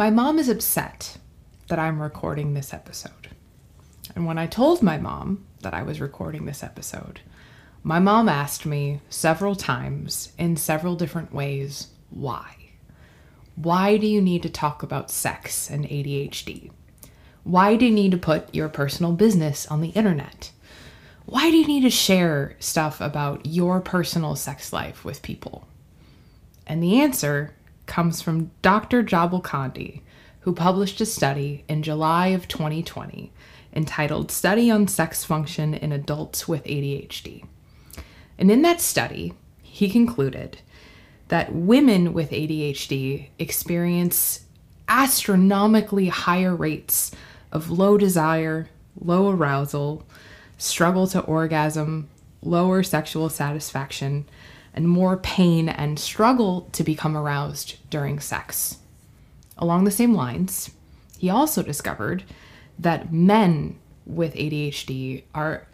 My mom is upset that I'm recording this episode. And when I told my mom that I was recording this episode, my mom asked me several times in several different ways why. Why do you need to talk about sex and ADHD? Why do you need to put your personal business on the internet? Why do you need to share stuff about your personal sex life with people? And the answer comes from Dr. Jabal who published a study in July of 2020 entitled Study on Sex Function in Adults with ADHD. And in that study, he concluded that women with ADHD experience astronomically higher rates of low desire, low arousal, struggle to orgasm, lower sexual satisfaction, and more pain and struggle to become aroused during sex. Along the same lines, he also discovered that men with ADHD are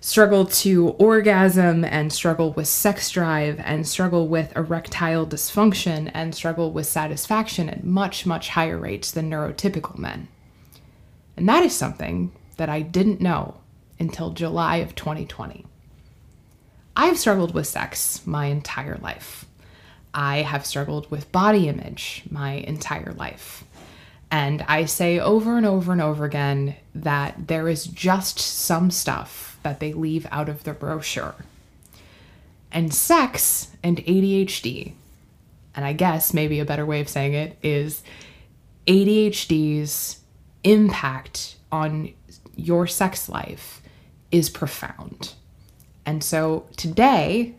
struggle to orgasm and struggle with sex drive and struggle with erectile dysfunction and struggle with satisfaction at much much higher rates than neurotypical men. And that is something that I didn't know until July of 2020. I've struggled with sex my entire life. I have struggled with body image my entire life. And I say over and over and over again that there is just some stuff that they leave out of the brochure. And sex and ADHD, and I guess maybe a better way of saying it is ADHD's impact on your sex life is profound. And so today,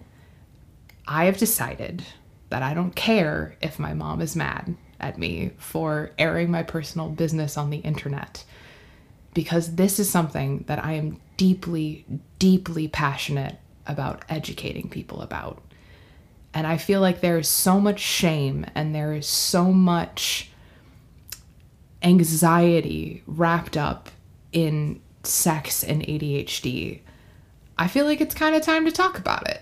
I have decided that I don't care if my mom is mad at me for airing my personal business on the internet because this is something that I am deeply, deeply passionate about educating people about. And I feel like there is so much shame and there is so much anxiety wrapped up in sex and ADHD. I feel like it's kind of time to talk about it.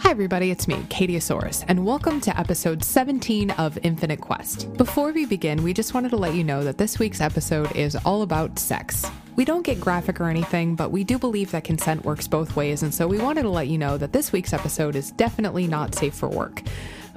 Hi, everybody, it's me, Katiosaurus, and welcome to episode 17 of Infinite Quest. Before we begin, we just wanted to let you know that this week's episode is all about sex. We don't get graphic or anything, but we do believe that consent works both ways, and so we wanted to let you know that this week's episode is definitely not safe for work.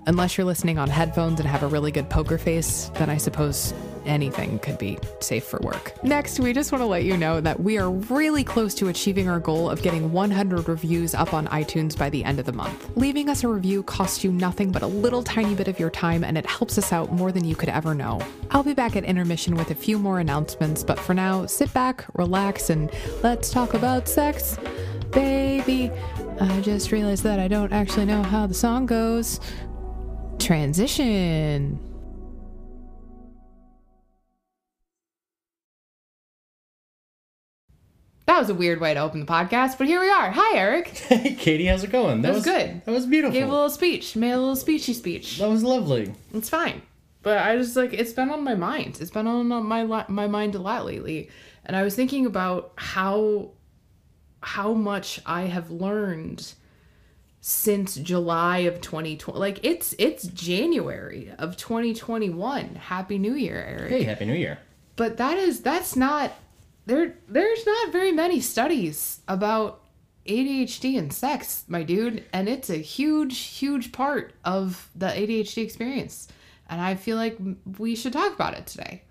Unless you're listening on headphones and have a really good poker face, then I suppose anything could be safe for work. Next, we just want to let you know that we are really close to achieving our goal of getting 100 reviews up on iTunes by the end of the month. Leaving us a review costs you nothing but a little tiny bit of your time and it helps us out more than you could ever know. I'll be back at intermission with a few more announcements, but for now, sit back, relax, and let's talk about sex. Baby, I just realized that I don't actually know how the song goes. Transition. That was a weird way to open the podcast, but here we are. Hi, Eric. Hey, Katie, how's it going? That was good. That was beautiful. Gave a little speech, made a little speechy speech. that was lovely. It's fine, but I just like it's been on my mind. It's been on my my mind a lot lately, and I was thinking about how how much I have learned since July of 2020. Like it's it's January of 2021. Happy New Year, Eric. Hey, happy New Year. But that is that's not there there's not very many studies about ADHD and sex, my dude, and it's a huge huge part of the ADHD experience. And I feel like we should talk about it today.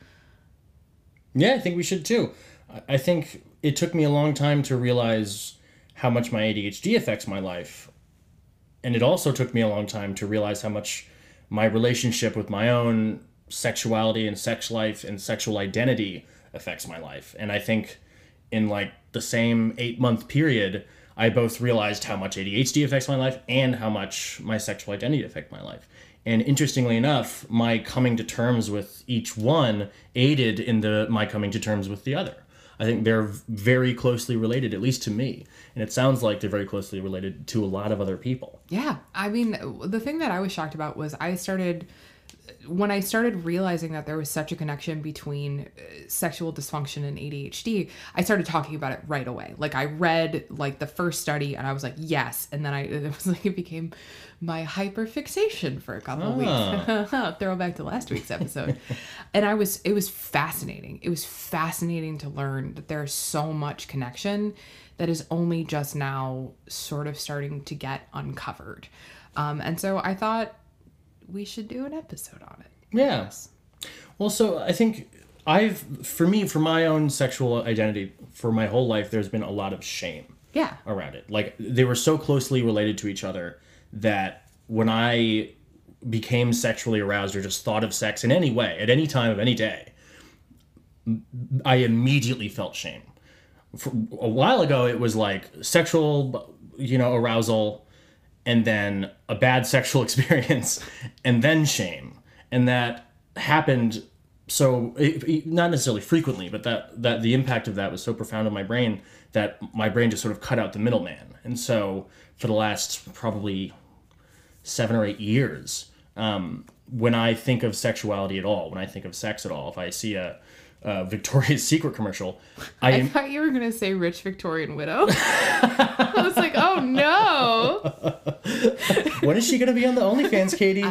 Yeah, I think we should too. I- I think it took me a long time to realize how much my ADHD affects my life. And it also took me a long time to realize how much my relationship with my own sexuality and sex life and sexual identity affects my life. And I think in like the same eight month period, I both realized how much ADHD affects my life and how much my sexual identity affect my life. And interestingly enough, my coming to terms with each one aided in the my coming to terms with the other. I think they're very closely related, at least to me. And it sounds like they're very closely related to a lot of other people. Yeah. I mean, the thing that I was shocked about was I started when I started realizing that there was such a connection between uh, sexual dysfunction and ADHD, I started talking about it right away. Like I read like the first study and I was like, yes. And then I it was like it became my hyperfixation for a couple weeks. Throwback to last week's episode. and I was it was fascinating. It was fascinating to learn that there's so much connection that is only just now sort of starting to get uncovered. Um, and so I thought we should do an episode on it. Yeah. Well, so I think I've, for me, for my own sexual identity, for my whole life, there's been a lot of shame Yeah. around it. Like they were so closely related to each other that when I became sexually aroused or just thought of sex in any way, at any time of any day, I immediately felt shame. For a while ago, it was like sexual, you know, arousal, and then a bad sexual experience, and then shame, and that happened so not necessarily frequently, but that that the impact of that was so profound on my brain that my brain just sort of cut out the middleman, and so for the last probably seven or eight years, um, when I think of sexuality at all, when I think of sex at all, if I see a, a Victoria's Secret commercial, I I thought you were gonna say rich Victorian widow. I was like, oh no. when is she going to be on the OnlyFans, Katie?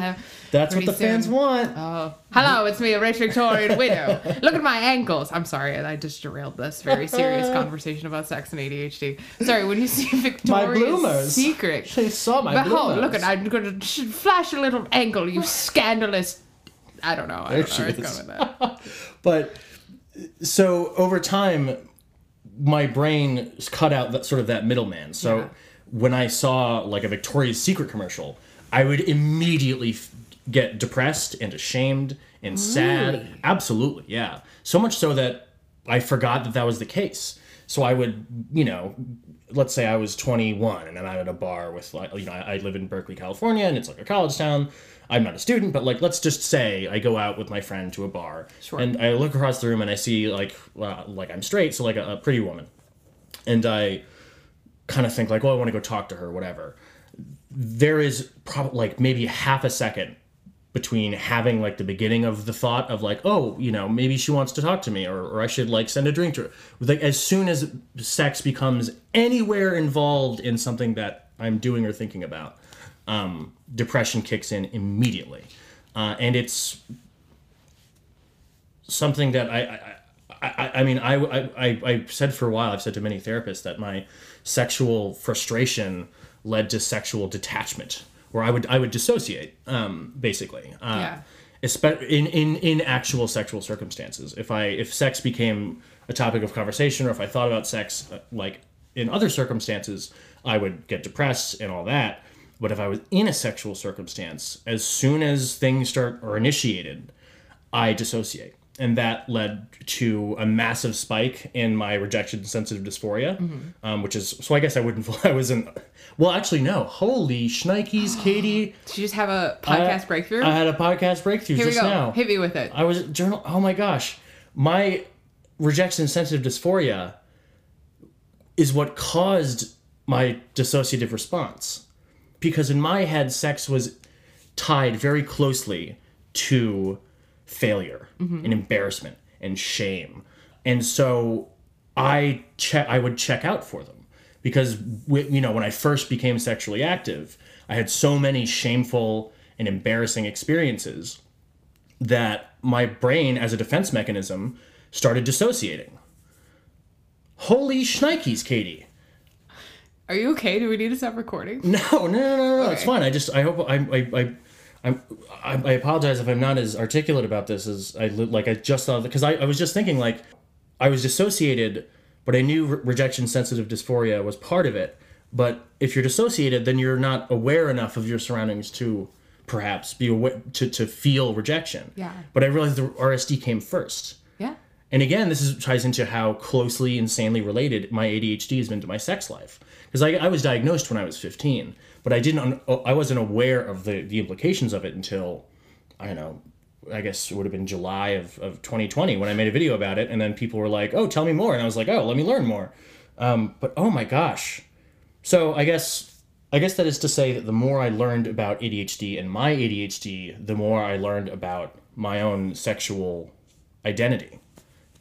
That's what the fans want. Oh, hello, it's me, a rich Victorian widow. Look at my ankles. I'm sorry, I just derailed this very serious conversation about sex and ADHD. Sorry, when you see Victoria's. Secret, She saw my behold, bloomers. look at I'm gonna flash a little ankle, you scandalous. I don't know. I don't know where it's going with that. But so over time, my brain cut out that sort of that middleman. So Yeah. when I saw like a Victoria's Secret commercial, I would immediately f- get depressed and ashamed and sad. Absolutely, yeah. So much so that I forgot that that was the case. So I would, you know, let's say I was 21 and I'm out at a bar with like, you know, I, I live in Berkeley, California, and it's like a college town. I'm not a student, but like, let's just say I go out with my friend to a bar, Sure. and I look across the room and I see like, uh, like I'm straight, so like a, a pretty woman, and I kind of think like, well, I want to go talk to her, whatever. There is probably like maybe half a second between having like the beginning of the thought of like, oh, you know, maybe she wants to talk to me, or, or I should like send a drink to her. Like as soon as sex becomes anywhere involved in something that I'm doing or thinking about, um, depression kicks in immediately, uh, and it's something that I, I, I, I mean, I, I, I said for a while, I've said to many therapists that my sexual frustration led to sexual detachment, where I would, I would dissociate, um, basically. Uh, Yeah. In, in, in actual sexual circumstances. If I, if sex became a topic of conversation, or if I thought about sex, uh, like in other circumstances, I would get depressed and all that. But if I was in a sexual circumstance, as soon as things start or initiated, I dissociate. And that led to a massive spike in my rejection sensitive dysphoria, um, which is so I guess I wouldn't. I wasn't. Well, actually, no. Holy shnikes, Katie! Did you just have a podcast I- breakthrough? I had a podcast breakthrough Here we just go. now. Hit me with it. I was journal. Oh my gosh, my rejection sensitive dysphoria is what caused my dissociative response, because in my head, sex was tied very closely to failure mm-hmm. and embarrassment and shame, and so I check. I would check out for them because you know when I first became sexually active, I had so many shameful and embarrassing experiences that my brain, as a defense mechanism, started dissociating. Holy shnikes, Katie! Are you okay? Do we need to stop recording? No, no, no, no, no. It's fine. I just, I hope, I, I, I, I'm, I, I apologize if I'm not as articulate about this as I like. I just thought because I, I was just thinking like, I was dissociated, but I knew re- rejection sensitive dysphoria was part of it. But if you're dissociated, then you're not aware enough of your surroundings to perhaps be aware to, to feel rejection. Yeah. But I realized the RSD came first. Yeah. And again, this is, ties into how closely, insanely related my ADHD has been to my sex life. Because I, I was diagnosed when I was 15, but I didn't, I wasn't aware of the, the implications of it until, I don't know, I guess it would have been July of, of 2020 when I made a video about it. And then people were like, oh, tell me more. And I was like, oh, let me learn more. Um, but oh my gosh. So I guess I guess that is to say that the more I learned about ADHD and my ADHD, the more I learned about my own sexual identity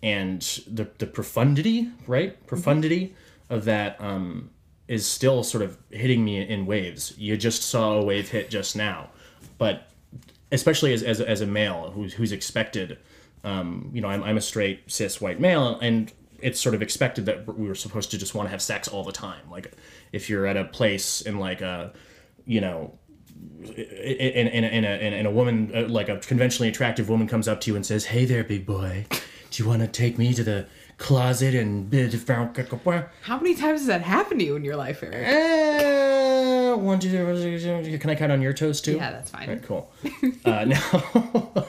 and the the profundity, right? Profundity of that um, is still sort of hitting me in waves. You just saw a wave hit just now, but especially as as, as a male who's who's expected. Um, you know, I'm, I'm a straight cis white male, and it's sort of expected that we were supposed to just want to have sex all the time. Like, if you're at a place in like a, you know, in, in, in, a, in a woman, uh, like a conventionally attractive woman comes up to you and says, Hey there, big boy, do you want to take me to the closet and. How many times has that happened to you in your life, Eric? Uh, one, two, three, can I count on your toes too? Yeah, that's fine. Right, cool. uh, now,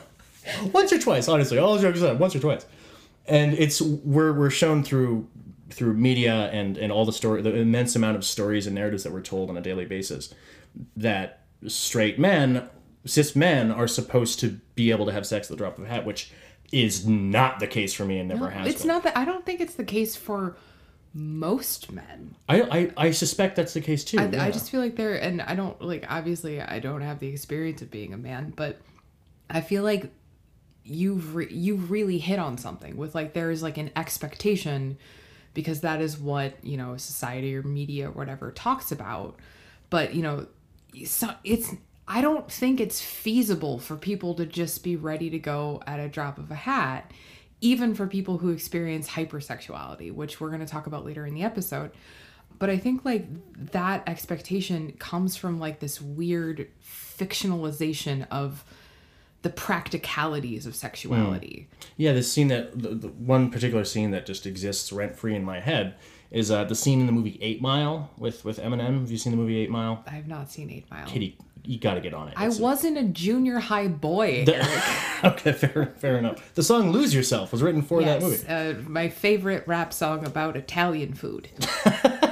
once or twice, honestly, all jokes aside, once or twice. And it's we're we're shown through through media and and all the story, the immense amount of stories and narratives that we're told on a daily basis that straight men, cis men, are supposed to be able to have sex at the drop of a hat, which is not the case for me and never No, has it's been. not that. I don't think it's the case for most men. I, I I suspect that's the case too. I, yeah. I just feel like they're, and I don't like. Obviously, I don't have the experience of being a man, but I feel like you've re- you've really hit on something with like there is like an expectation because that is what you know society or media or whatever talks about. But you know, so it's I don't think it's feasible for people to just be ready to go at a drop of a hat, even for people who experience hypersexuality, which we're going to talk about later in the episode. But I think like that expectation comes from like this weird fictionalization of the practicalities of sexuality. Yeah, this scene that the, the one particular scene that just exists rent free in my head is uh, the scene in the movie Eight Mile with with Eminem. Have you seen the movie Eight Mile? I have not seen Eight Mile. Kitty, you got to get on it. I wasn't a junior high boy. okay, fair fair enough. The song "Lose Yourself" was written for that movie. Yes, uh, my favorite rap song about Italian food.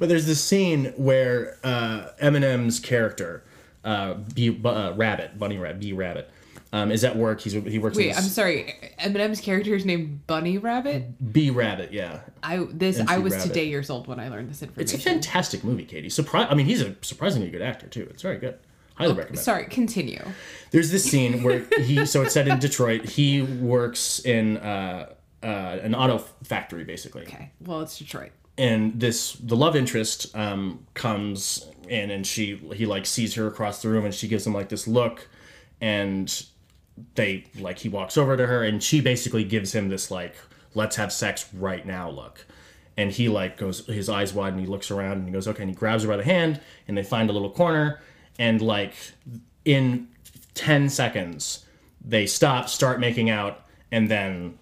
But there's this scene where uh, Eminem's character, uh, B uh, Rabbit, Bunny Rabbit, B Rabbit, um, is at work. He's he works. Wait, in I'm sorry. Eminem's character is named Bunny Rabbit. B Rabbit. Yeah, I this MC I was Rabbit. today years old when I learned this information. it's a fantastic movie, Katie. Surprise! I mean, he's a surprisingly good actor too. It's very good. Highly recommend. Sorry, continue. There's this scene where he, so it's set in Detroit. He works in uh, uh, an auto factory, basically. Okay, well it's Detroit. And this, the love interest um, comes in, and she, he like sees her across the room, and she gives him like this look, and they like he walks over to her, and she basically gives him this like, let's have sex right now look. And he like goes, his eyes wide, and he looks around, and he goes, okay, and he grabs her by the hand, and they find a little corner, and like in 10 seconds they stop start making out and then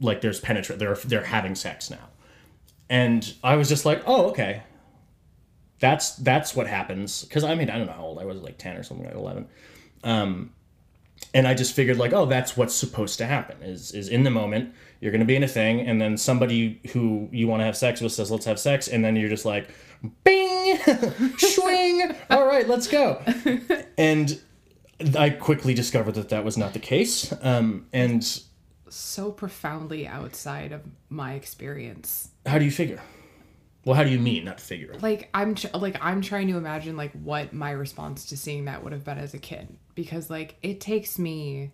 like there's penetrate they're they're having sex now. And i was just like oh okay. That's that's what happens. Because i mean i don't know how old i was like 10 or something like 11 um and i just figured like oh that's what's supposed to happen is is in the moment you're going to be in a thing and then somebody who you want to have sex with says let's have sex and then you're just like bing swing all right let's go and I quickly discovered that that was not the case. Um, and So profoundly outside of my experience. how do you figure? Well, how do you mean not figure? Like I'm tr- like I'm trying to imagine like what my response to seeing that would have been as a kid because like it takes me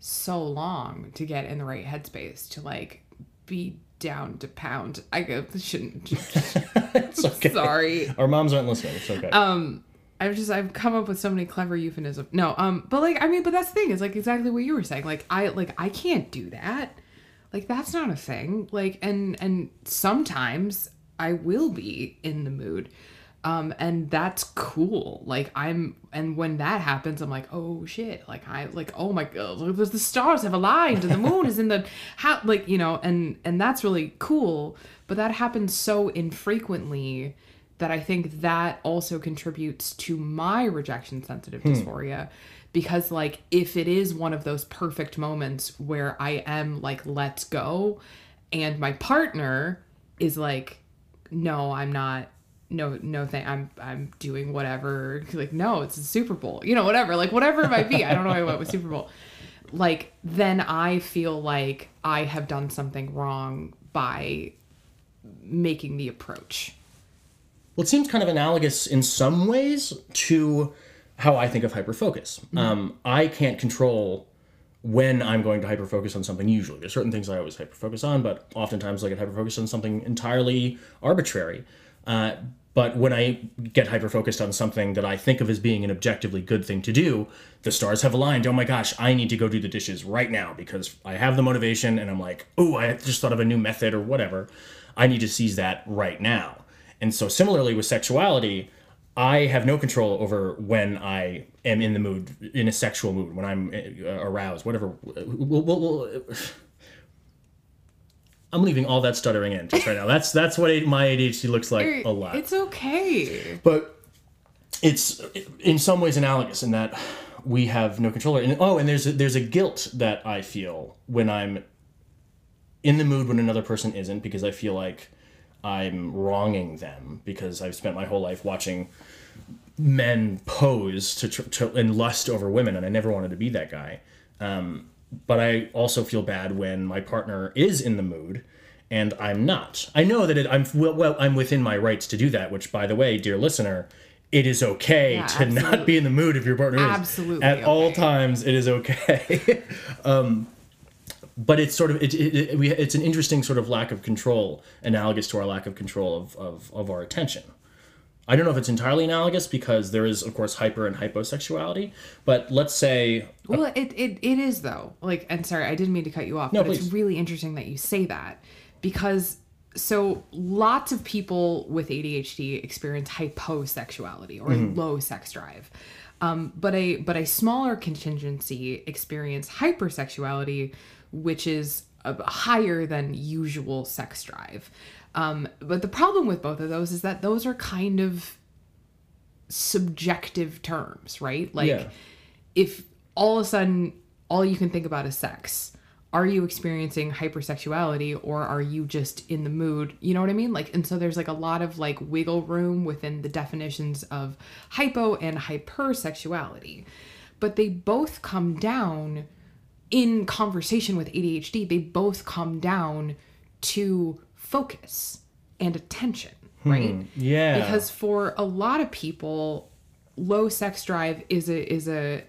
so long to get in the right headspace to like be down to pound. I go shouldn't. It's okay. Sorry. Our moms aren't listening. It's okay. Um, I've just I've come up with so many clever euphemisms. No, um, but like I mean, but that's the thing. It's like exactly what you were saying. Like I like I can't do that. Like that's not a thing. Like and and sometimes I will be in the mood. Um, and that's cool. Like I'm, and when that happens, I'm like, oh shit! Like I, like oh my god, look, the stars have aligned and the moon is in the how, like you know, and and that's really cool. But that happens so infrequently that I think that also contributes to my rejection sensitive dysphoria because like if it is one of those perfect moments where I am like let's go and my partner is like no I'm not no no thing I'm I'm doing whatever like no it's a Super Bowl you know whatever like whatever it might be I don't know why I went with Super Bowl like then I feel like I have done something wrong by making the approach well, it seems kind of analogous in some ways to how I think of hyperfocus. Mm-hmm. Um, I can't control when I'm going to hyperfocus on something usually. There's certain things I always hyperfocus on, but oftentimes I get hyperfocused on something entirely arbitrary. Uh, but when I get hyperfocused on something that I think of as being an objectively good thing to do, the stars have aligned. Oh my gosh, I need to go do the dishes right now because I have the motivation and I'm like, oh, I just thought of a new method or whatever. I need to seize that right now. And so, similarly with sexuality, I have no control over when I am in the mood, in a sexual mood, when I'm uh, aroused, whatever. We'll, we'll, we'll, I'm leaving all that stuttering in just right now. That's that's what my ADHD looks like a lot. It's okay. But it's in some ways analogous in that we have no control. And oh, and there's a, there's a guilt that I feel when I'm in the mood when another person isn't because I feel like I'm wronging them because I've spent my whole life watching men pose to, tr- to and lust over women, and I never wanted to be that guy. Um, but I also feel bad when my partner is in the mood and I'm not. I know that it, I'm well, well, I'm within my rights to do that. Which, by the way, dear listener, it is okay Yeah, to not be in the mood if your partner is. Absolutely At all times, it is okay. um, but it's sort of it, it, it, we, it's an interesting sort of lack of control, analogous to our lack of control of, of, of our attention. I don't know if it's entirely analogous because there is, of course, hyper and hyposexuality. But let's say Well, it, it, it is though. Like, and sorry, I didn't mean to cut you off, No, but it's really interesting that you say that because so lots of people with ADHD experience hyposexuality or Mm-hmm. low sex drive. Um, but a but a smaller contingency experience hypersexuality, which is a higher than usual sex drive. Um, but the problem with both of those is that those are kind of subjective terms, right? Like Yeah. if all of a sudden all you can think about is sex, are you experiencing hypersexuality or are you just in the mood? You know what I mean? Like and so there's like a lot of like wiggle room within the definitions of hypo and hypersexuality. But they both come down in conversation with ADHD, they both come down to focus and attention, hmm, right? yeah, because for a lot of people low sex drive is a is a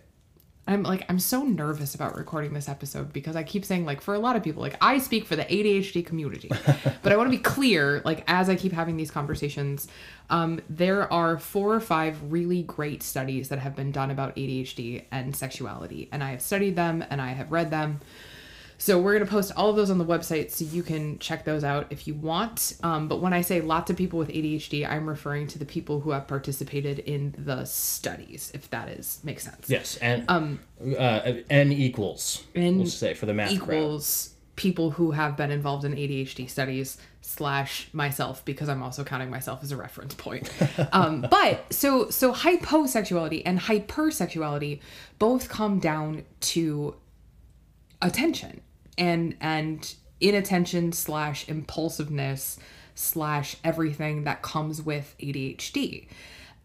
I'm like I'm so nervous about recording this episode because I keep saying like for a lot of people like I speak for the ADHD community. But I want to be clear like as I keep having these conversations um, there are four or five really great studies that have been done about ADHD and sexuality. And I have studied them and I have read them so we're going to post all of those on the website so you can check those out if you want. Um, but when I say lots of people with ADHD, I'm referring to the people who have participated in the studies, if that is makes sense. yes, and um, uh, n equals. N we'll say for the math crowd. Equals people who have been involved in ADHD studies slash myself because I'm also counting myself as a reference point. um, but so so hyposexuality and hypersexuality both come down to attention and and inattention slash impulsiveness slash everything that comes with ADHD.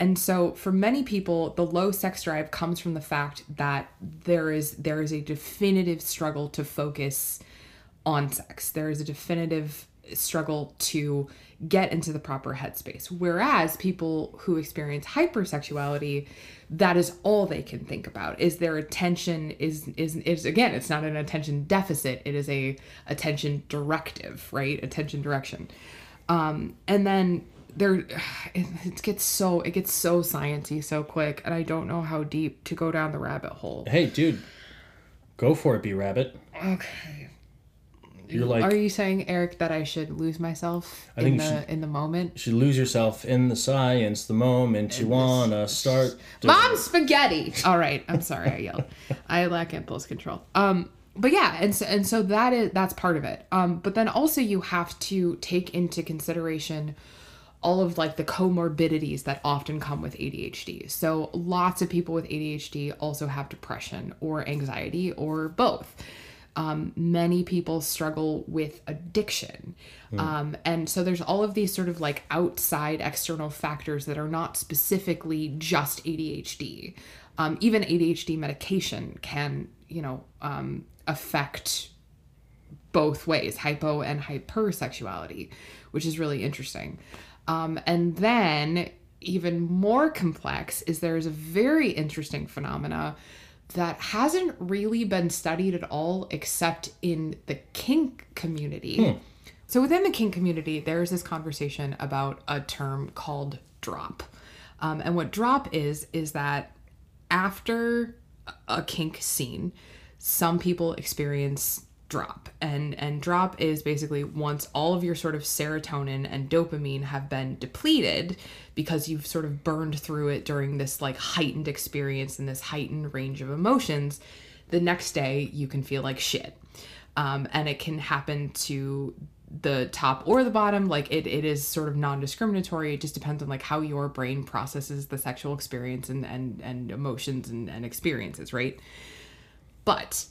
And so for many people the low sex drive comes from the fact that there is there is a definitive struggle to focus on sex. There is a definitive struggle to get into the proper headspace. Whereas people who experience hypersexuality, that is all they can think about. Is their attention is is is again, it's not an attention deficit, it is a attention directive, right? Attention direction. Um and then there it, it gets so it gets so sciency so quick and I don't know how deep to go down the rabbit hole. Hey, dude, go for it, B Rabbit. Okay. You're like Are you saying, Eric, that I should lose myself I in the should- in the moment? you should lose yourself in the science the moment you wanna start. to- Mom spaghetti. All right, I'm sorry I yelled. I lack impulse control. Um, but yeah, and so, and so that is that's part of it. Um, but then also you have to take into consideration all of like the comorbidities that often come with ADHD. So lots of people with ADHD also have depression or anxiety or both. Um, many people struggle with addiction. Um, and so there's all of these sort of like outside external factors that are not specifically just ADHD. Um, even ADHD medication can, you know, um, affect both ways, hypo and hypersexuality, which is really interesting. Um, and then, even more complex, is there's a very interesting phenomena that hasn't really been studied at all except in the kink community. So, within the kink community, there's this conversation about a term called drop. Um, and what drop is, is that after a kink scene, some people experience drop. And and drop is basically once all of your sort of serotonin and dopamine have been depleted because you've sort of burned through it during this like heightened experience and this heightened range of emotions the next day you can feel like shit. Um, and it can happen to the top or the bottom. Like it, it is sort of non-discriminatory. It just depends on like how your brain processes the sexual experience and and, and emotions and, and experiences right? But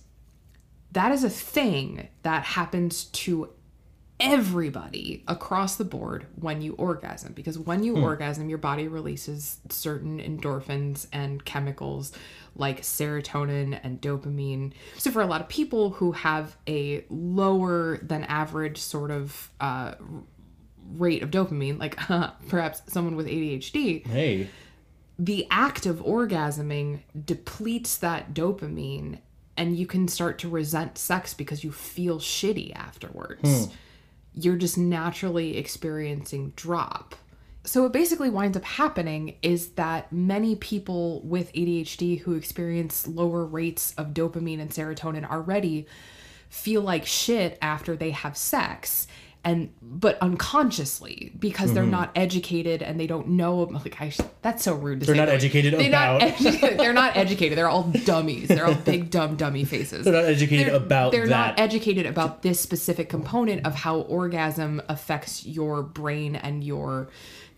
that is a thing that happens to everybody across the board when you orgasm because when you orgasm your body releases certain endorphins and chemicals like serotonin and dopamine. So for a lot of people who have a lower than average sort of uh, rate of dopamine like perhaps someone with adhd Hey, the act of orgasming depletes that dopamine and you can start to resent sex because you feel shitty afterwards. Hmm. You're just naturally experiencing drop. So, what basically winds up happening is that many people with ADHD who experience lower rates of dopamine and serotonin already feel like shit after they have sex and but unconsciously because they're mm-hmm. not educated and they don't know like I that's so rude to they're say not educated they're about. not educated. they're not educated they're all dummies they're all big dumb dummy faces they're not educated they're, about they're that. not educated about this specific component of how orgasm affects your brain and your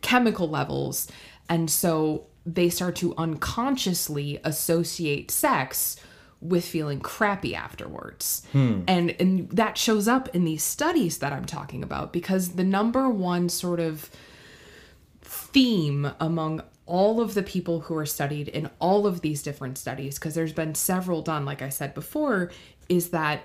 chemical levels and so they start to unconsciously associate sex with feeling crappy afterwards hmm. and and that shows up in these studies that i'm talking about because the number one sort of theme among all of the people who are studied in all of these different studies, because there's been several done, like I said before, is that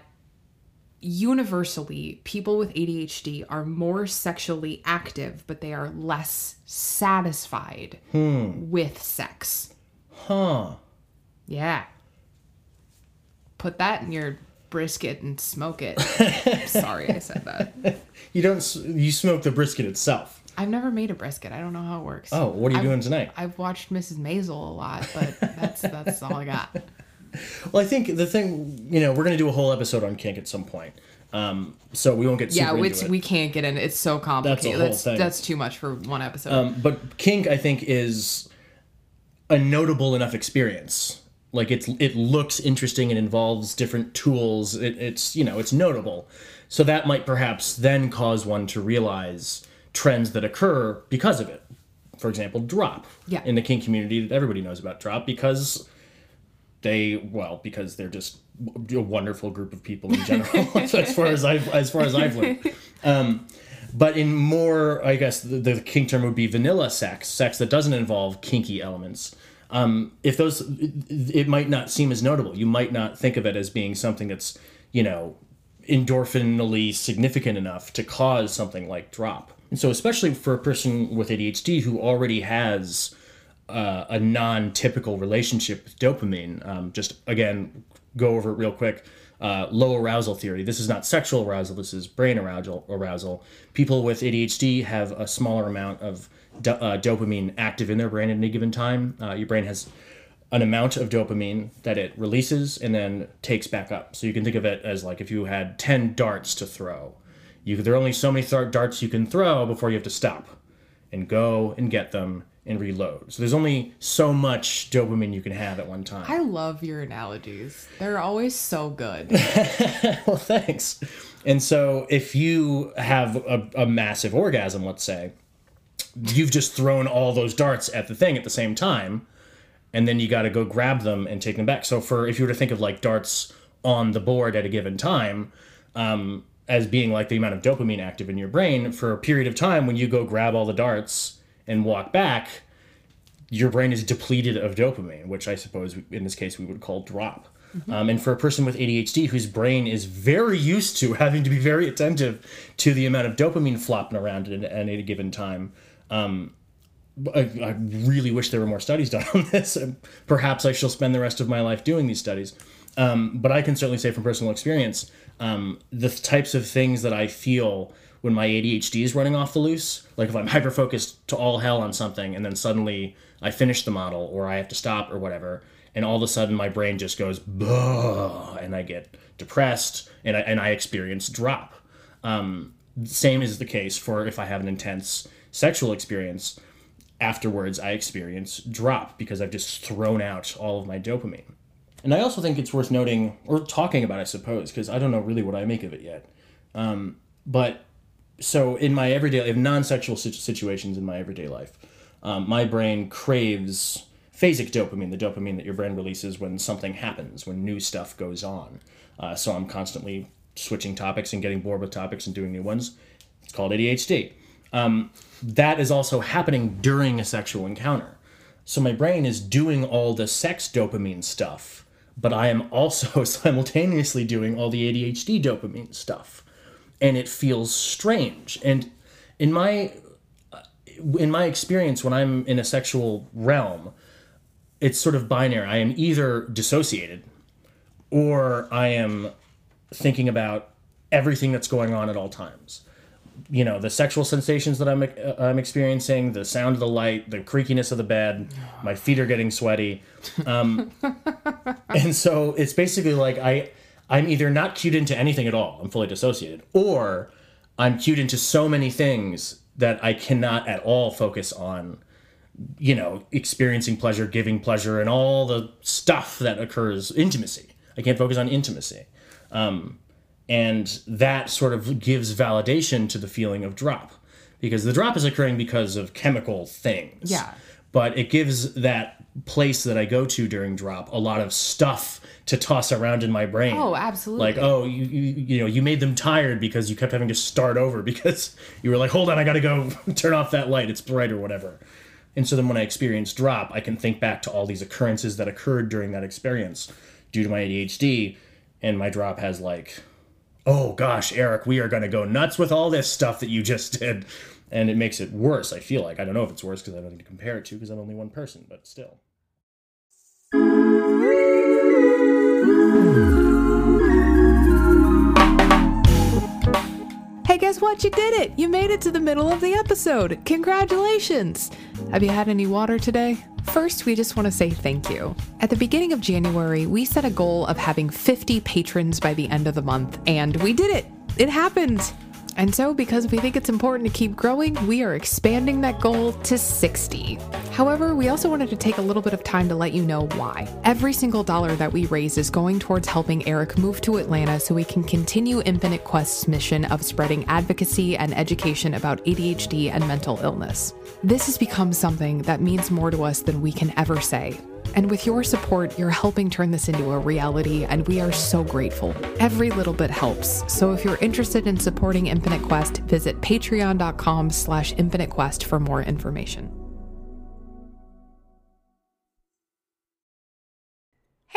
universally people with ADHD are more sexually active, but they are less satisfied hmm. with sex. huh. Yeah. Put that in your brisket and smoke it. Sorry I said that. You don't. You smoke the brisket itself. I've never made a brisket. I don't know how it works. Oh, what are you I've- doing tonight? I've watched Mrs. Maisel a lot, but that's that's all I got. Well, I think the thing, you know, we're going to do a whole episode on kink at some point. Um, so we won't get Yeah, into it's, it. we can't get in. It's so complicated. That's a whole That's thing. that's too much for one episode. Um, but kink, I think, is a notable enough experience. Like it's it looks interesting and involves different tools. It, it's you know it's notable, so that might perhaps then cause one to realize trends that occur because of it. For example, drop. Yeah. In the kink community, that everybody knows about drop because they well because they're just a wonderful group of people in general as far as I've as far as I've learned. Um, but in more, I guess the, the kink term would be vanilla sex, sex that doesn't involve kinky elements. Um, if those, it, might not seem as notable. You might not think of it as being something that's you know endorphinally significant enough to cause something like drop. And so, especially for a person with ADHD who already has uh, a non-typical relationship with dopamine. Um, just again, go over it real quick. Uh, low arousal theory. This is not sexual arousal. This is brain arousal. Arousal. People with ADHD have a smaller amount of do- uh, dopamine active in their brain at any given time. Uh, your brain has an amount of dopamine that it releases and then takes back up. So you can think of it as like if you had ten darts to throw. You there are only so many th- darts you can throw before you have to stop and go and get them and reload. So there's only so much dopamine you can have at one time. I love your analogies. They're always so good. well, thanks. And so if you have a, a massive orgasm, let's say, you've just thrown all those darts at the thing at the same time, and then you got to go grab them and take them back. So for if you were to think of like darts on the board at a given time, um, as being like the amount of dopamine active in your brain for a period of time when you go grab all the darts and walk back your brain is depleted of dopamine which i suppose in this case we would call drop Um, and for a person with ADHD whose brain is very used to having to be very attentive to the amount of dopamine flopping around at, at any given time, um, I, I really wish there were more studies done on this. Perhaps I shall spend the rest of my life doing these studies. Um, but I can certainly say from personal experience, um, the types of things that I feel when my ADHD is running off the loose, like if I'm hyper focused to all hell on something and then suddenly I finish the model or I have to stop or whatever, and all of a sudden my brain just goes, and I get depressed and I, and I experience drop. Um, same is the case for if I have an intense sexual experience. Afterwards, I experience drop because I've just thrown out all of my dopamine. And I also think it's worth noting, or talking about, I suppose, because I don't know really what I make of it yet. Um, but so in my everyday, in non-sexual situations in my everyday life, um, my brain craves phasic dopamine, the dopamine that your brain releases when something happens, when new stuff goes on. Uh, so I'm constantly switching topics and getting bored with topics and doing new ones. It's called ADHD. Um, that is also happening during a sexual encounter. So my brain is doing all the sex dopamine stuff but I am also simultaneously doing all the ADHD dopamine stuff. And it feels strange. And in my in my experience when I'm in a sexual realm, it's sort of binary. I am either dissociated or I am thinking about everything that's going on at all times you know the sexual sensations that I'm uh, I'm experiencing, the sound of the light, the creakiness of the bed, my feet are getting sweaty, um, and so it's basically like I I'm either not cued into anything at all, I'm fully dissociated, or I'm cued into so many things that I cannot at all focus on, you know, experiencing pleasure, giving pleasure, and all the stuff that occurs intimacy. I can't focus on intimacy. Um, and that sort of gives validation to the feeling of drop because the drop is occurring because of chemical things. Yeah. But it gives that place that I go to during drop a lot of stuff to toss around in my brain. Oh, absolutely. Like, oh, you, you, you know, you made them tired because you kept having to start over because you were like, hold on, I got to go turn off that light. It's bright or whatever. And so then when I experience drop, I can think back to all these occurrences that occurred during that experience due to my ADHD. And my drop has like oh gosh, Eric, we are going to go nuts with all this stuff that you just did. And it makes it worse, I feel like. I don't know if it's worse because I don't need to compare it to because I'm only one person, but still. Guess what? You did it! You made it to the middle of the episode. Congratulations! Have you had any water today? First, we just want to say thank you. At the beginning of January, we set a goal of having 50 patrons by the end of the month, and we did it! It happened! And so, because we think it's important to keep growing, we are expanding that goal to 60. However, we also wanted to take a little bit of time to let you know why. Every single dollar that we raise is going towards helping Eric move to Atlanta so we can continue Infinite Quest's mission of spreading advocacy and education about ADHD and mental illness. This has become something that means more to us than we can ever say. And with your support, you're helping turn this into a reality, and we are so grateful. Every little bit helps. So if you're interested in supporting Infinite Quest, visit patreon.com slash infinite quest for more information.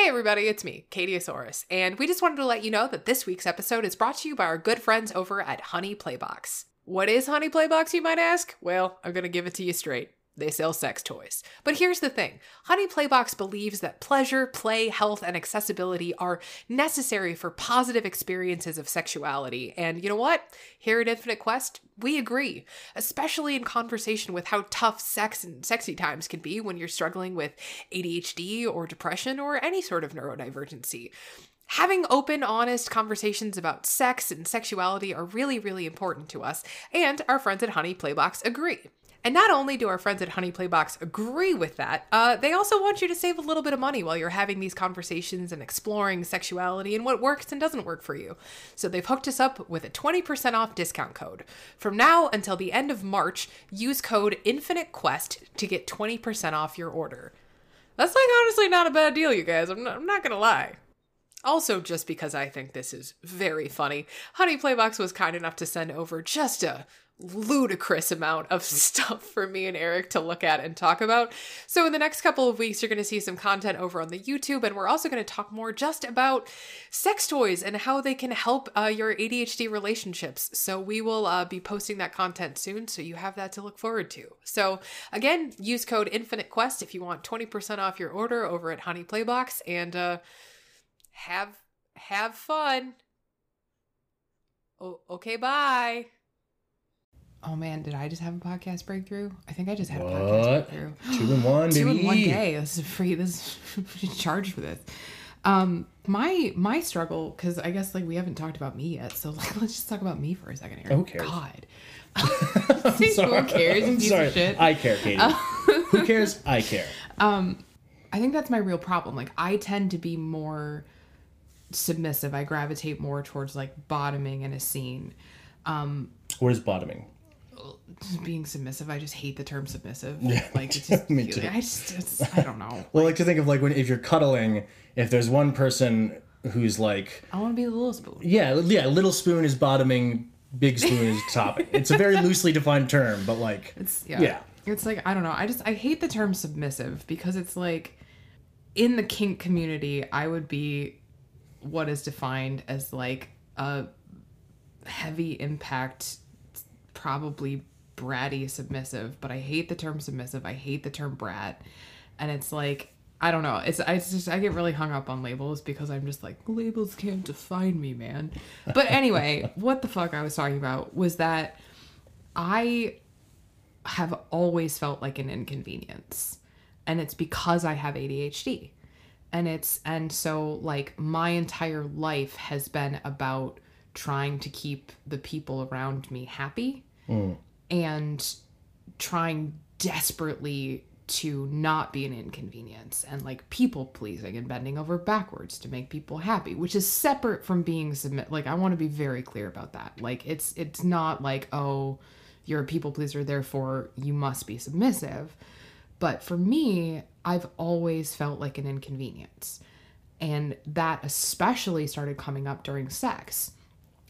Hey everybody, it's me, Katie Asaurus, and we just wanted to let you know that this week's episode is brought to you by our good friends over at Honey Playbox. What is Honey Playbox, you might ask? Well, I'm gonna give it to you straight. They sell sex toys. But here's the thing Honey Playbox believes that pleasure, play, health, and accessibility are necessary for positive experiences of sexuality. And you know what? Here at Infinite Quest, we agree, especially in conversation with how tough sex and sexy times can be when you're struggling with ADHD or depression or any sort of neurodivergency. Having open, honest conversations about sex and sexuality are really, really important to us, and our friends at Honey Playbox agree. And not only do our friends at Honey Playbox agree with that, uh, they also want you to save a little bit of money while you're having these conversations and exploring sexuality and what works and doesn't work for you. So they've hooked us up with a 20% off discount code. From now until the end of March, use code Infinite Quest to get 20% off your order. That's like honestly not a bad deal, you guys. I'm I'm not gonna lie. Also, just because I think this is very funny, Honey Playbox was kind enough to send over just a ludicrous amount of stuff for me and Eric to look at and talk about. So, in the next couple of weeks, you're going to see some content over on the YouTube, and we're also going to talk more just about sex toys and how they can help uh, your ADHD relationships. So, we will uh, be posting that content soon, so you have that to look forward to. So, again, use code Infinite Quest if you want 20% off your order over at Honey Playbox, and uh, have have fun. Oh, okay, bye. Oh man, did I just have a podcast breakthrough? I think I just had a podcast breakthrough. Two in one, Two in one day. This is free. This is charged for this. Um, my my struggle because I guess like we haven't talked about me yet, so like let's just talk about me for a second here. Who cares? God. Who cares? Piece Sorry, shit. I care, Katie. Who cares? I care. Um, I think that's my real problem. Like I tend to be more submissive. I gravitate more towards like bottoming in a scene. Um, What is bottoming? Being submissive. I just hate the term submissive. Yeah, Like it's just me too. I just it's, I don't know. Well, like to think of like when if you're cuddling, if there's one person who's like, I want to be the little spoon. yeah, yeah, little spoon is bottoming, big spoon is topping. It's a very loosely defined term, but like, It's yeah. Yeah. It's like I don't know. I just I hate the term submissive because it's like in the kink community, I would be what is defined as like a heavy impact, probably bratty submissive. But I hate the term submissive. I hate the term brat, and it's like. I don't know. It's I just I get really hung up on labels because I'm just like labels can't define me, man. But anyway, what the fuck I was talking about was that I have always felt like an inconvenience and it's because i have adhd and it's and so like my entire life has been about trying to keep the people around me happy mm. And trying desperately to not be an inconvenience and like people pleasing and bending over backwards to make people happy which is separate from being submit like i want to be very clear about that. Like it's it's not like oh you're a people pleaser therefore you must be submissive. But for me i've always felt like an inconvenience. And that especially started coming up during sex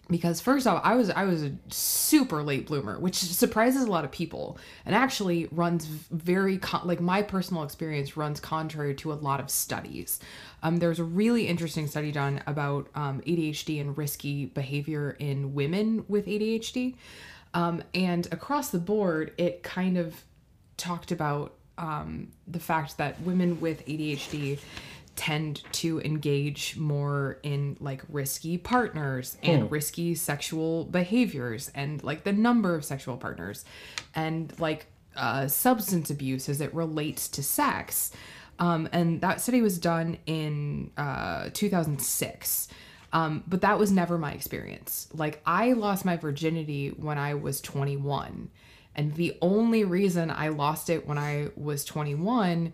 because first off i was i was a super late bloomer which surprises a lot of people and actually runs very con- like my personal experience runs contrary to a lot of studies. Um, there's a really interesting study done about um, adhd and risky behavior in women with adhd um, and across the board it kind of talked about um, the fact that women with ADHD tend to engage more in like risky partners and risky sexual behaviors and like the number of sexual partners and like uh, substance abuse as it relates to sex. Um, and that study was done in uh, 2006. Um, but that was never my experience. Like, I lost my virginity when I was 21. And the only reason I lost it when I was 21,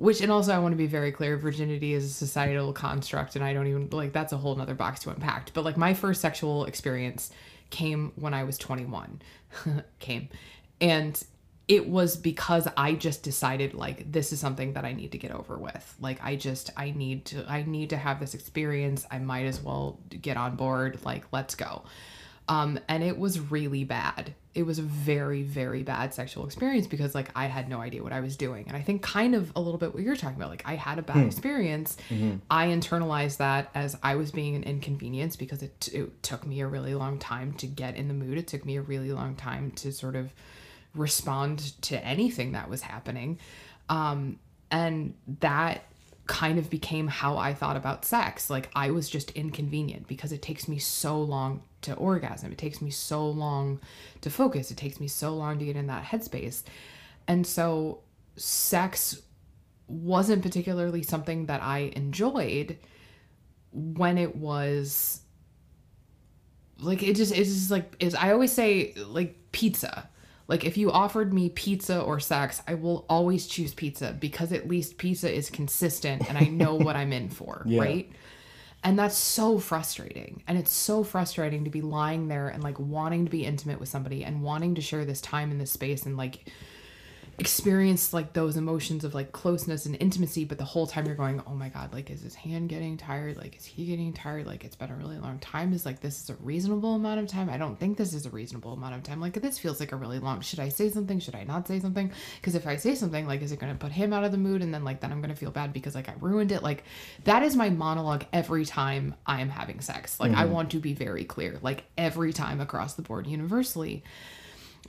which, and also I want to be very clear virginity is a societal construct, and I don't even, like, that's a whole nother box to unpack. But, like, my first sexual experience came when I was 21. came. And it was because I just decided like this is something that I need to get over with. Like I just I need to I need to have this experience. I might as well get on board. Like let's go. Um, and it was really bad. It was a very very bad sexual experience because like I had no idea what I was doing. And I think kind of a little bit what you're talking about. Like I had a bad experience. I internalized that as I was being an inconvenience because it, it took me a really long time to get in the mood. It took me a really long time to sort of respond to anything that was happening. Um, and that kind of became how I thought about sex. Like I was just inconvenient because it takes me so long to orgasm. It takes me so long to focus. It takes me so long to get in that headspace. And so sex wasn't particularly something that I enjoyed when it was like it just it's just like is I always say like pizza. Like if you offered me pizza or sex, I will always choose pizza because at least pizza is consistent and I know what I'm in for, Yeah. right? And that's so frustrating. And it's so frustrating to be lying there and like wanting to be intimate with somebody and wanting to share this time in this space and like experience like those emotions of like closeness and intimacy but the whole time you're going oh my god like is his hand getting tired? Like is he getting tired? Like it's been a really long time. Is like this is a reasonable amount of time? I don't think this is a reasonable amount of time. Like this feels like a really long should i say something? Should i not say something? Because if i say something like is it going to put him out of the mood? And then like then i'm going to feel bad because like i ruined it. Like that is my monologue every time i am having sex. Like i mm-hmm. want to be very clear like every time across the board universally.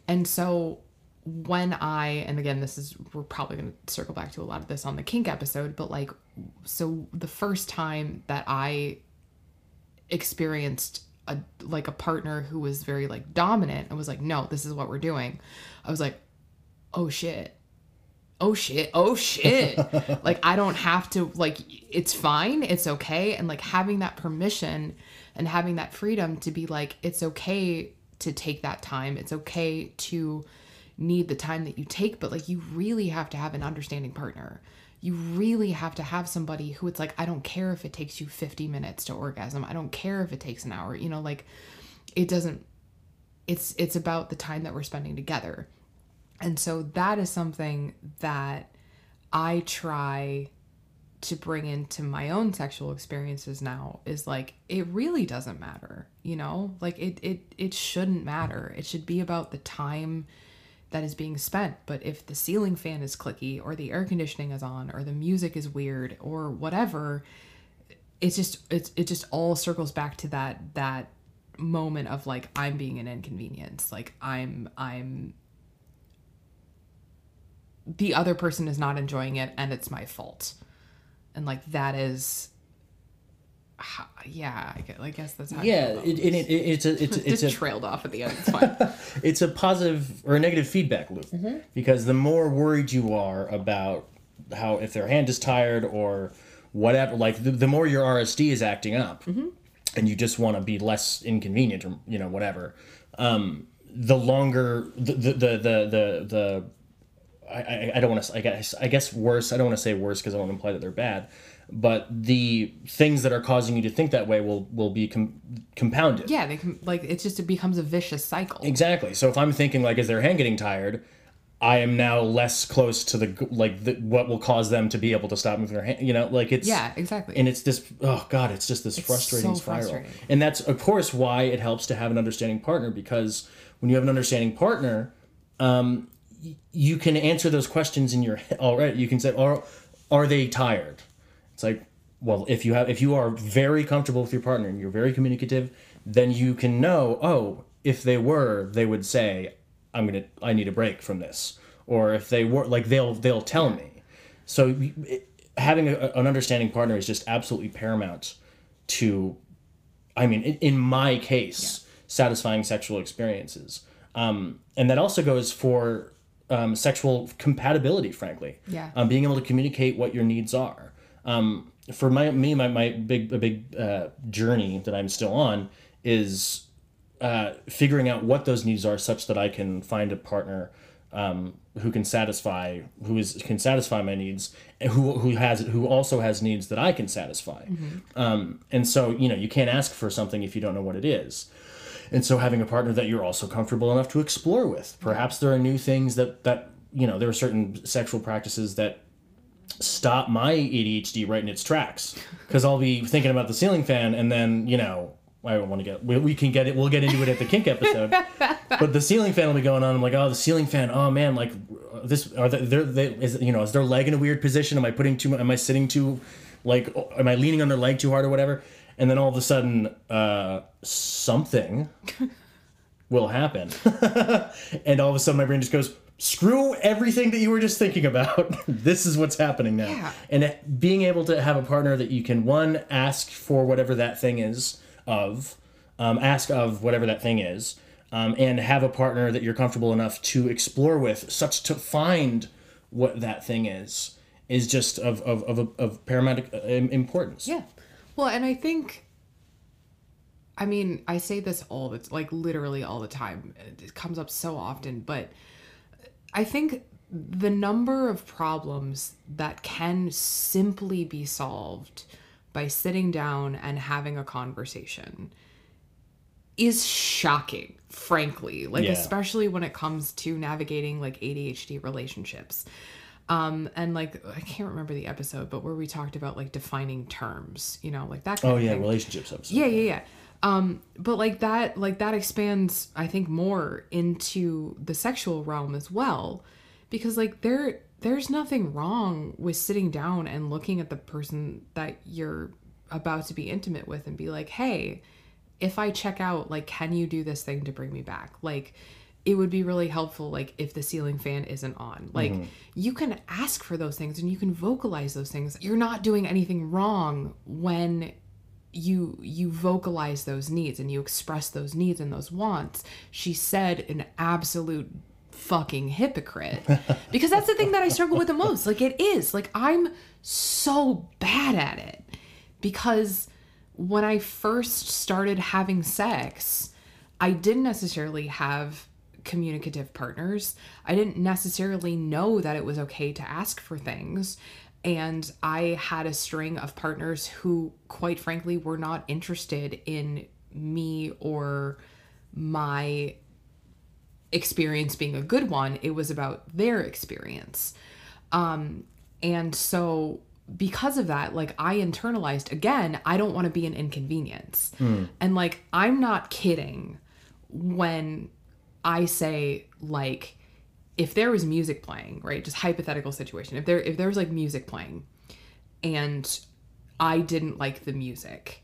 And so when I, and again, this is, we're probably going to circle back to a lot of this on the kink episode, but like, so the first time that I experienced a, like a partner who was very like dominant and was like, no, this is what we're doing. I was like, oh shit. Oh shit. Oh shit. like, I don't have to, like, it's fine. It's okay. And like having that permission and having that freedom to be like, it's okay to take that time. It's okay to need the time that you take, but like you really have to have an understanding partner. You really have to have somebody who it's like, I don't care if it takes you 50 minutes to orgasm. I don't care if it takes an hour. You know, like it doesn't it's it's about the time that we're spending together. And so that is something that I try to bring into my own sexual experiences now is like it really doesn't matter you know like it it it shouldn't matter it should be about the time that is being spent but if the ceiling fan is clicky or the air conditioning is on or the music is weird or whatever it's just it's it just all circles back to that that moment of like i'm being an inconvenience. Like i'm i'm the other person is not enjoying it and it's my fault. And like that is yeah I guess, I guess that's how Yeah, it, it, it, it's a it's it's just a trailed off at the end. It's fine. it's a positive or a negative feedback loop because the more worried you are about how if their hand is tired or whatever like the, the more your rsd is acting up and you just want to be less inconvenient or you know whatever um, the longer the the the the, the, the I, I, I don't want to I guess I guess worse I don't want to say worse because I don't imply that they're bad but the things that are causing you to think that way will will be com- compounded yeah, they can like it's just it becomes a vicious cycle. Exactly. So if I'm thinking like, is their hand getting tired? I am now less close to the like the, what will cause them to be able to stop moving their hand. You know, like it's Yeah, exactly. And it's this oh god, it's just this frustrating so spiral. frustrating. And that's of course why it helps to have an understanding partner because when you have an understanding partner, um, y- you can answer those questions in your head already. You can say, are are they tired? It's like, well, if you have if you are very comfortable with your partner and you're very communicative, then you can know, oh, if they were, they would say, I'm gonna I need a break from this. Or if they were like they'll they'll tell me. So it, having a, an understanding partner is just absolutely paramount to I mean, in, in my case, satisfying sexual experiences. Um, and that also goes for um, sexual compatibility, frankly. Yeah. Um, being able to communicate what your needs are. Um, for my me, my, my big a big uh, journey that I'm still on is uh, figuring out what those needs are, such that I can find a partner um, who can satisfy who is can satisfy my needs, and who who has who also has needs that I can satisfy. Um, and so you know you can't ask for something if you don't know what it is. And so having a partner that you're also comfortable enough to explore with. Perhaps there are new things that that you know there are certain sexual practices that stop my ADHD right in its tracks because I'll be thinking about the ceiling fan and then you know I don't want to get we, we can get it we'll get into it at the kink episode. But the ceiling fan will be going on I'm like oh the ceiling fan oh man like this are they, they're, they is you know is their leg in a weird position? Am I putting too am I sitting too like am I leaning on their leg too hard or whatever? And then all of a sudden uh something will happen. And all of a sudden my brain just goes screw everything that you were just thinking about this is what's happening now Yeah. and being able to have a partner that you can one ask for whatever that thing is of um, ask of whatever that thing is um, and have a partner that you're comfortable enough to explore with such to find what that thing is is just of of, of, of paramount uh, importance Yeah. Well, and I think, I mean, I say this all the like literally all the time. It comes up so often, but I think the number of problems that can simply be solved by sitting down and having a conversation is shocking, frankly. Like Yeah. especially when it comes to navigating like ADHD relationships. Um and like I can't remember the episode, but where we talked about like defining terms, you know, like that kind Oh of yeah, thing. relationships episode. Yeah, yeah, yeah. Um, but like that, like that expands, I think, more into the sexual realm as well, because like there, there's nothing wrong with sitting down and looking at the person that you're about to be intimate with and be like, hey, if I check out, like, can you do this thing to bring me back? Like, it would be really helpful, like, if the ceiling fan isn't on. Like, you can ask for those things and you can vocalize those things. You're not doing anything wrong when you you vocalize those needs and you express those needs and those wants she said an absolute fucking hypocrite. Because that's the thing that i struggle with the most. Like it is. Like i'm so bad at it. Because when i first started having sex i didn't necessarily have communicative partners. I didn't necessarily know that it was okay to ask for things and I had a string of partners who, quite frankly, were not interested in me or my experience being a good one. It was about their experience. Um, and so, because of that, like I internalized again, I don't want to be an inconvenience. And like, I'm not kidding when I say, like, if there was music playing, right? Just hypothetical situation. If there if there was like music playing and I didn't like the music,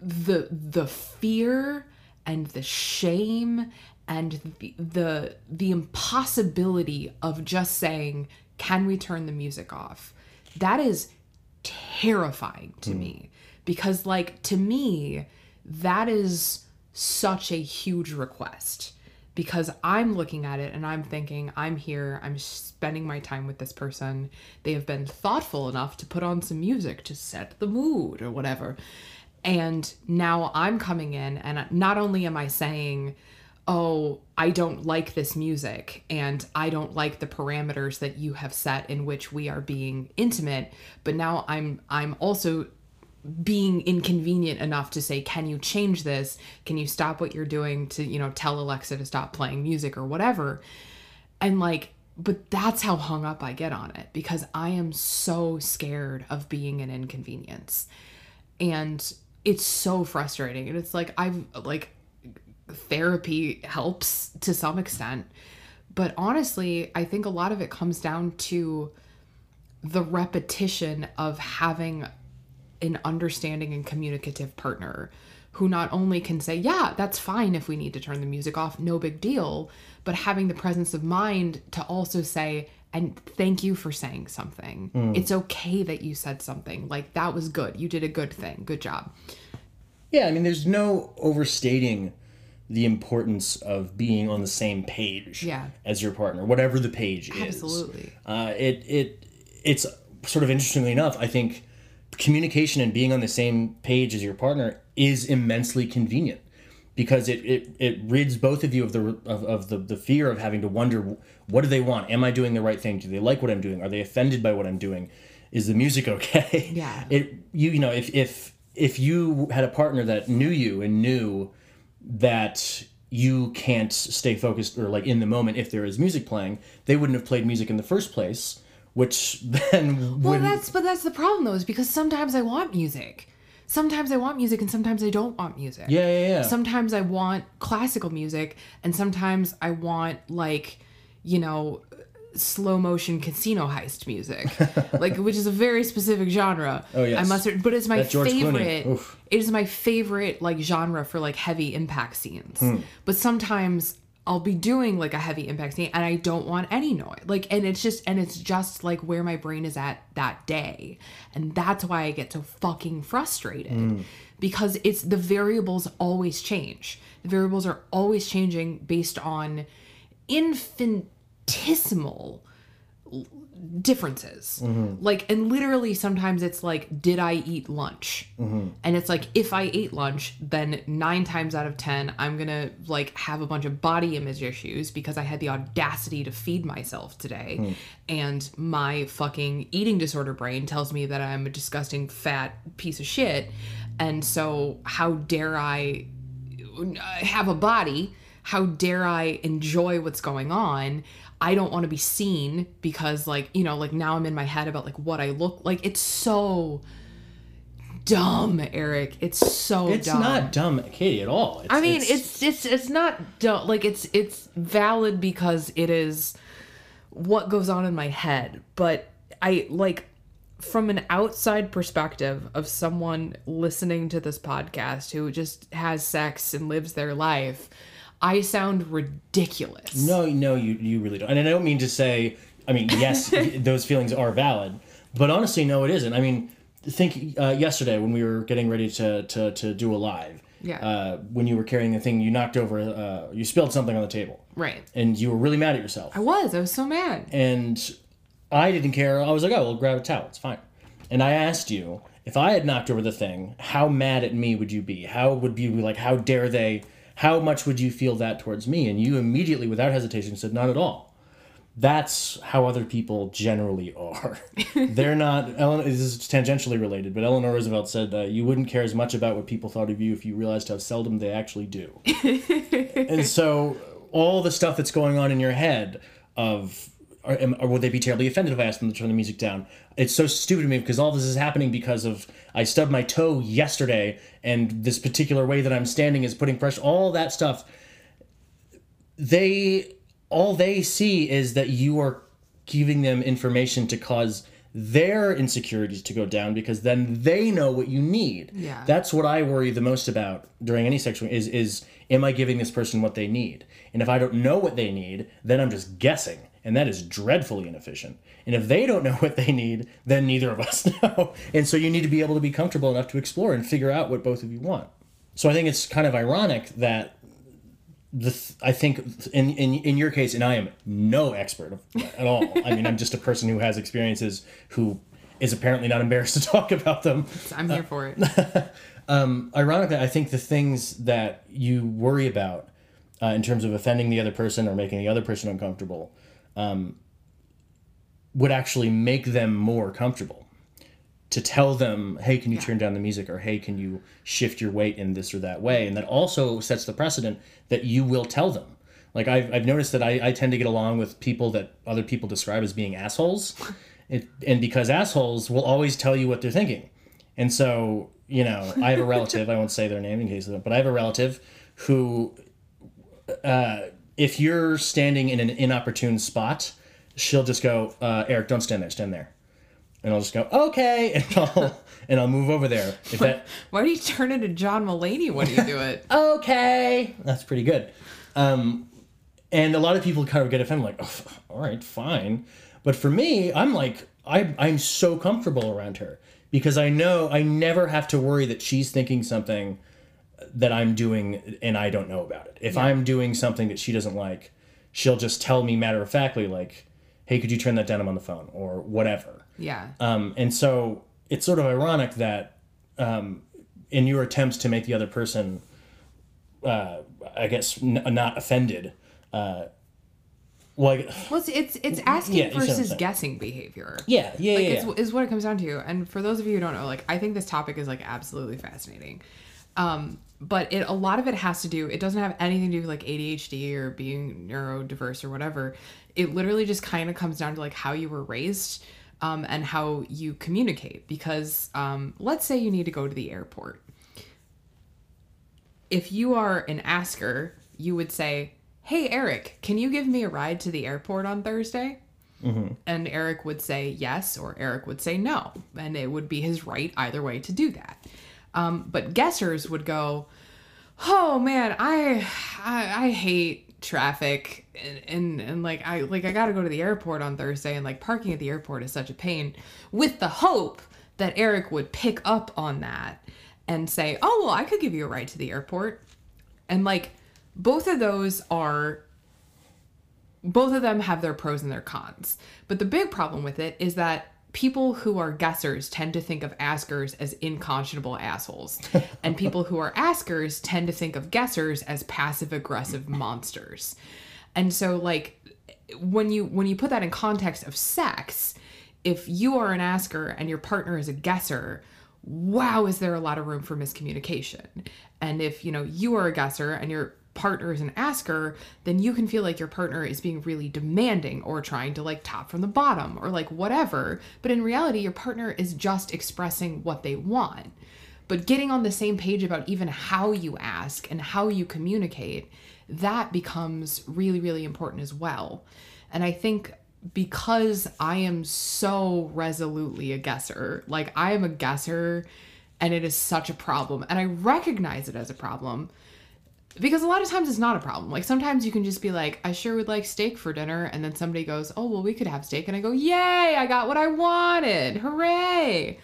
the the fear and the shame and the the, the impossibility of just saying, "Can we turn the music off?" That is terrifying to hmm. me because like to me that is such a huge request because I'm looking at it and I'm thinking, I'm here, I'm spending my time with this person. They have been thoughtful enough to put on some music to set the mood or whatever. And now I'm coming in, and not only am I saying, oh, I don't like this music and I don't like the parameters that you have set in which we are being intimate, but now I'm I'm also being inconvenient enough to say can you change this? Can you stop what you're doing to you know tell alexa to stop playing music or whatever? And like but that's how hung up i get on it because i am so scared of being an inconvenience. And it's so frustrating. And it's like i've like therapy helps to some extent. But honestly i think a lot of it comes down to the repetition of having an understanding and communicative partner who not only can say, Yeah, that's fine if we need to turn the music off, no big deal, but having the presence of mind to also say, and thank you for saying something. It's okay that you said something. Like, that was good. You did a good thing. Good job. Yeah, I mean, there's no overstating the importance of being on the same page Yeah. as your partner, whatever the page is. Absolutely. Uh, it it it's sort of interestingly enough, I think communication and being on the same page as your partner is immensely convenient because it, it, it rids both of you of the of, of the, the fear of having to wonder what do they want? Am i doing the right thing? Do they like what i'm doing? Are they offended by what i'm doing? Is the music okay? Yeah. it you you know if if if you had a partner that knew you and knew that you can't stay focused or like in the moment if there is music playing they wouldn't have played music in the first place which then Well, that's but that's the problem though, is because sometimes I want music. Sometimes I want music and sometimes I don't want music. yeah yeah yeah Sometimes I want classical music and sometimes I want like, you know, slow motion casino heist music. like which is a very specific genre. Oh, yes. I must but it's my That George Clooney. favorite. It is my favorite like genre for like heavy impact scenes. Hmm. But sometimes I'll be doing like a heavy impact scene and I don't want any noise. Like and it's just and it's just like where my brain is at that day. And that's why I get so fucking frustrated. Mm. Because it's the variables always change. The variables are always changing based on infinitesimal differences. Mm-hmm. Like, and literally sometimes it's like, did I eat lunch? Mm-hmm. And it's like, if I ate lunch, then nine times out of 10, I'm gonna like have a bunch of body image issues because I had the audacity to feed myself today. Hmm. And my fucking eating disorder brain tells me that I'm a disgusting fat piece of shit. And so, how dare I have a body? How dare I enjoy what's going on? I don't want to be seen because, like, you know, like now I'm in my head about like what I look like. It's so dumb, Eric. It's so It's dumb. not dumb, Katie, at all. It's, I mean, it's, it's it's not dumb. Like it's it's valid because it is what goes on in my head. But I like from an outside perspective of someone listening to this podcast who just has sex and lives their life, I sound ridiculous. No, no, you you really don't. And I don't mean to say. I mean, yes, those feelings are valid, but honestly, no, it isn't. I mean, think uh, yesterday when we were getting ready to to, to do a live. Yeah. Uh, when you were carrying the thing, you knocked over. Uh, you spilled something on the table, Right. and you were really mad at yourself. I was. I was so mad. and I didn't care. I was like, oh, well, grab a towel. It's fine. And I asked you if I had knocked over the thing, how mad at me would you be? How would you be like? How dare they? How much would you feel that towards me? And you immediately, without hesitation, said, not at all. That's how other people generally are. They're not. Ellen, this is tangentially related, but Eleanor Roosevelt said uh, you wouldn't care as much about what people thought of you if you realized how seldom they actually do. and so, all the stuff that's going on in your head of or, am- or would they be terribly offended if I asked them to turn the music down? It's so stupid to me because all this is happening because of I stubbed my toe yesterday and this particular way that I'm standing is putting pressure. All that stuff. They all they see is that you are giving them information to cause their insecurities to go down because then they know what you need. Yeah. That's what I worry the most about during any sexual is is am I giving this person what they need? And if I don't know what they need, then I'm just guessing. And that is dreadfully inefficient. And if they don't know what they need, then neither of us know. And so you need to be able to be comfortable enough to explore and figure out what both of you want. So I think it's kind of ironic that the th- I think in, in in your case, and I am no expert at all. I mean, I'm just a person who has experiences who is apparently not embarrassed to talk about them. I'm here for it. Ironically, I think the things that you worry about uh, in terms of offending the other person or making the other person uncomfortable um, would actually make them more comfortable. To tell them, hey, can you turn down the music, or hey, can you shift your weight in this or that way, and that also sets the precedent that you will tell them. Like I've, I've noticed that I, I tend to get along with people that other people describe as being assholes, it, and because assholes will always tell you what they're thinking, and so you know I have a relative I won't say their name in case of it, but I have a relative who uh, if you're standing in an inopportune spot, she'll just go, uh, Eric, don't stand there, stand there. And I'll just go, okay, and I'll and I'll move over there. If that Why do you turn into John Mulaney when you do it? okay, that's pretty good. Um, and a lot of people kind of get offended, like, oh, all right, fine. But for me, I'm like, I, I'm so comfortable around her because I know I never have to worry that she's thinking something that I'm doing and I don't know about it. If I'm doing something that she doesn't like, she'll just tell me matter of factly, like, hey, could you turn that down? I'm on the phone or whatever. Yeah. Um, and so it's sort of ironic that um, in your attempts to make the other person, uh, I guess, n- not offended, uh, well, I, Well, it's it's, it's asking Yeah, you see what I'm versus guessing behavior. yeah, yeah, Like yeah, it's, yeah. is what it comes down to. And for those of you who don't know, like I think this topic is like absolutely fascinating. Um, but it a lot of it has to do. It doesn't have anything to do with like ADHD or being neurodiverse or whatever. It literally just kind of comes down to like how you were raised. Um, and how you communicate because um, let's say you need to go to the airport if you are an asker, you would say, Hey, Eric, can you give me a ride to the airport on Thursday? And Eric would say yes, or Eric would say no. And it would be his right either way to do that. Um, but guessers would go, Oh man, I, I, I hate traffic and, and and like I like I got to go to the airport on Thursday and like parking at the airport is such a pain with the hope that Eric would pick up on that and say, "Oh, well, I could give you a ride to the airport." And like both of those are both of them have their pros and their cons. But the big problem with it is that people who are guessers tend to think of askers as inconscionable assholes. and people who are askers tend to think of guessers as passive aggressive monsters. And so like when you when you put that in context of sex, if you are an asker and your partner is a guesser, wow, is there a lot of room for miscommunication? And if, you know, you are a guesser and your partner is an asker, then you can feel like your partner is being really demanding or trying to like top from the bottom or like whatever. But in reality, your partner is just expressing what they want. But getting on the same page about even how you ask and how you communicate, that becomes really, really important as well. And I think because I am so resolutely a guesser, like I am a guesser and it is such a problem. And I recognize it as a problem because a lot of times it's not a problem. Like sometimes you can just be like, I sure would like steak for dinner. And then somebody goes, Oh, well, we could have steak. And I go, Yay, I got what I wanted. Hooray.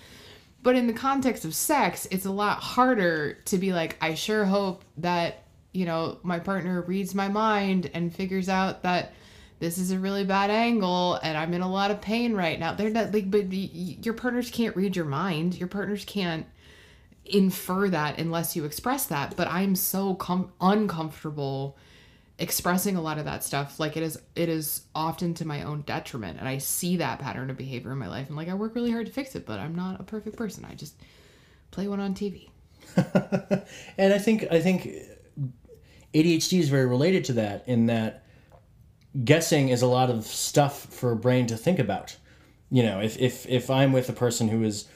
But in the context of sex, it's a lot harder to be like, I sure hope that, you know, my partner reads my mind and figures out that this is a really bad angle and I'm in a lot of pain right now. They're not like, but your partners can't read your mind. Your partners can't infer that unless you express that. But I'm so com- uncomfortable expressing a lot of that stuff. Like it is it is often to my own detriment and i see that pattern of behavior in my life and like i work really hard to fix it but i'm not a perfect person. I just play one on tv and i think i think adhd is very related to that in that guessing is a lot of stuff for a brain to think about. You know if if if i'm with a person who is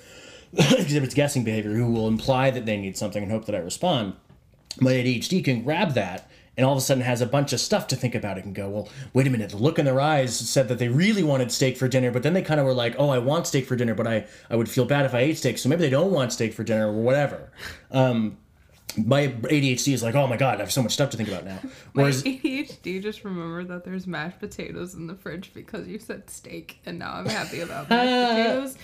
exhibits guessing behavior who will imply that they need something and hope that i respond my adhd can grab that and all of a sudden has a bunch of stuff to think about. It can go, well, wait a minute. The look in their eyes said that they really wanted steak for dinner, but then they kind of were like, oh, I want steak for dinner, but I, I would feel bad if I ate steak, so maybe they don't want steak for dinner or whatever. Um, my ADHD is like, oh my god, I have so much stuff to think about now. Whereas my ADHD just remembered that there's mashed potatoes in the fridge because you said steak, and now I'm happy about mashed potatoes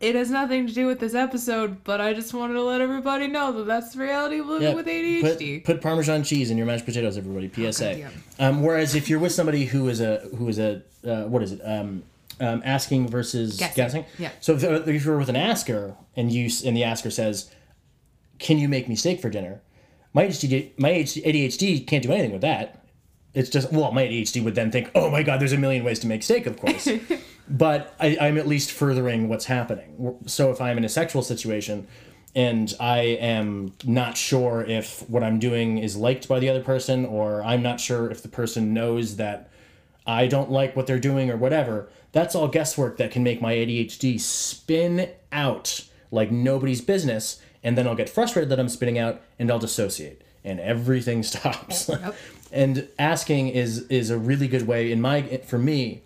it has nothing to do with this episode, but I just wanted to let everybody know that that's the reality of living with ADHD. Put, put, Parmesan cheese in your mashed potatoes, everybody. PSA. Oh, um, whereas if you're with somebody who is a who is a uh, what is it? Um, um, asking versus guessing. guessing. Yeah. So if, if, you're with an asker and you and the asker says, "Can you make me steak for dinner?" My ADHD, my ADHD can't do anything with that. It's just well, my ADHD would then think, "Oh my God, there's a million ways to make steak." Of course. but I, I'm at least furthering what's happening. So if I'm in a sexual situation and I am not sure if what I'm doing is liked by the other person, or I'm not sure if the person knows that I don't like what they're doing or whatever, that's all guesswork that can make my ADHD spin out like nobody's business. And then I'll get frustrated that I'm spinning out and I'll dissociate and everything stops. And asking is is a really good way in my for me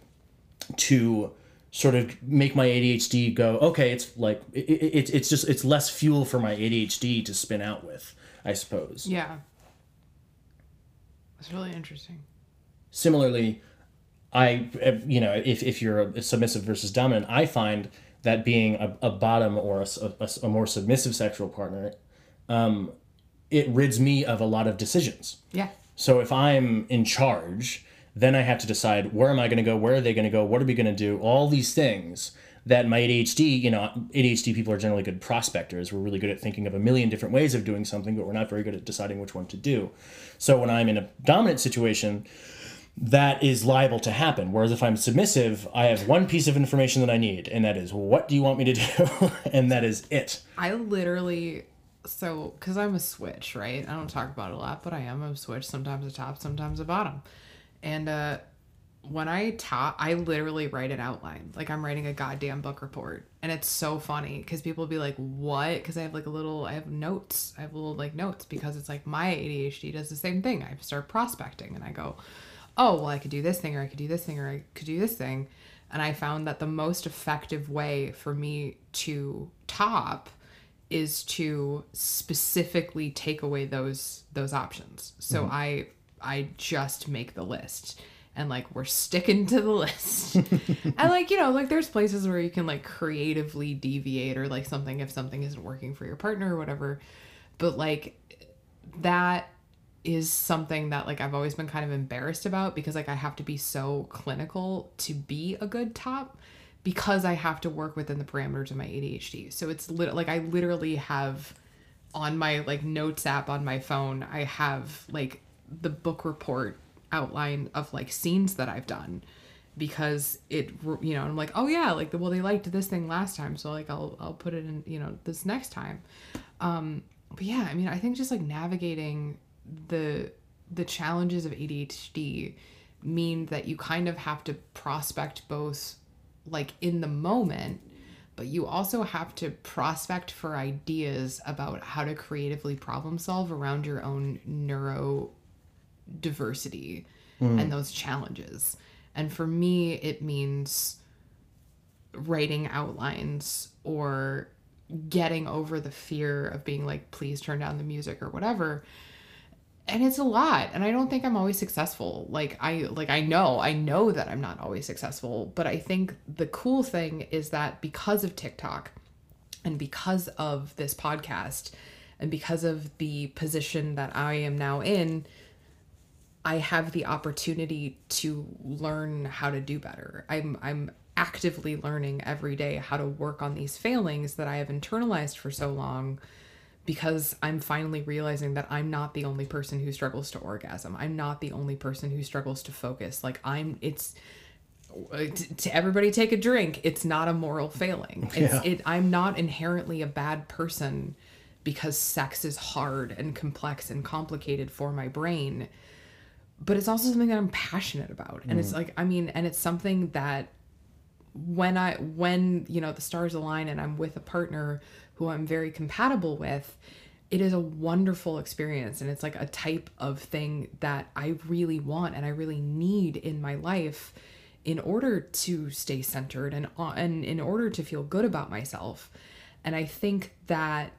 to sort of make my ADHD go, okay, it's like it, it, it's just it's less fuel for my ADHD to spin out with, I suppose. Yeah. It's really interesting. Similarly, I you know if if you're a submissive versus dominant, I find that being a, a bottom or a, a, a more submissive sexual partner, um, it rids me of a lot of decisions. Yeah. So if I'm in charge then I have to decide where am I going to go? Where are they going to go? What are we going to do? All these things that my ADHD, you know, ADHD people are generally good prospectors. We're really good at thinking of a million different ways of doing something, but we're not very good at deciding which one to do. So when I'm in a dominant situation, that is liable to happen. Whereas if I'm submissive, I have one piece of information that I need, and that is what do you want me to do? and that is it. I literally so because I'm a switch, right? I don't talk about it a lot, but I am a switch. Sometimes a top, sometimes a bottom. And uh, when I talk, I literally write an outline. Like I'm writing a goddamn book report. And it's so funny because people be like, what? Because I have like a little, I have notes. I have little like notes because it's like my ADHD does the same thing. I start prospecting and I go, oh, well, I could do this thing or I could do this thing or I could do this thing. And I found that the most effective way for me to top is to specifically take away those those options. So mm-hmm. I I just make the list and like we're sticking to the list. and like, you know, like there's places where you can like creatively deviate or like something if something isn't working for your partner or whatever. But like that is something that like I've always been kind of embarrassed about because like I have to be so clinical to be a good top because I have to work within the parameters of my ADHD. So it's lit- like I literally have on my like notes app on my phone, I have like the book report outline of like scenes that I've done because it you know i'm like oh yeah like well they liked this thing last time so like i'll i'll put it in you know this next time. Um but yeah i mean i think just like navigating the the challenges of adhd mean that you kind of have to prospect both like in the moment but you also have to prospect for ideas about how to creatively problem solve around your own neuro diversity mm. and those challenges and for me, it means writing outlines or getting over the fear of being like, please turn down the music or whatever. And it's a lot. And I don't think I'm always successful. Like I like I know, I know that I'm not always successful, but I think the cool thing is that because of TikTok and because of this podcast and because of the position that I am now in, I have the opportunity to learn how to do better. I'm I'm actively learning every day how to work on these failings that I have internalized for so long because I'm finally realizing that I'm not the only person who struggles to orgasm. I'm not the only person who struggles to focus. Like I'm it's to everybody take a drink. It's not a moral failing. It's yeah. it I'm not inherently a bad person because sex is hard and complex and complicated for my brain but it's also something that I'm passionate about. And mm. it's like, I mean, and it's something that when I, when, you know, the stars align and I'm with a partner who I'm very compatible with, it is a wonderful experience. And it's like a type of thing that I really want and I really need in my life in order to stay centered and, and in order to feel good about myself. And I think that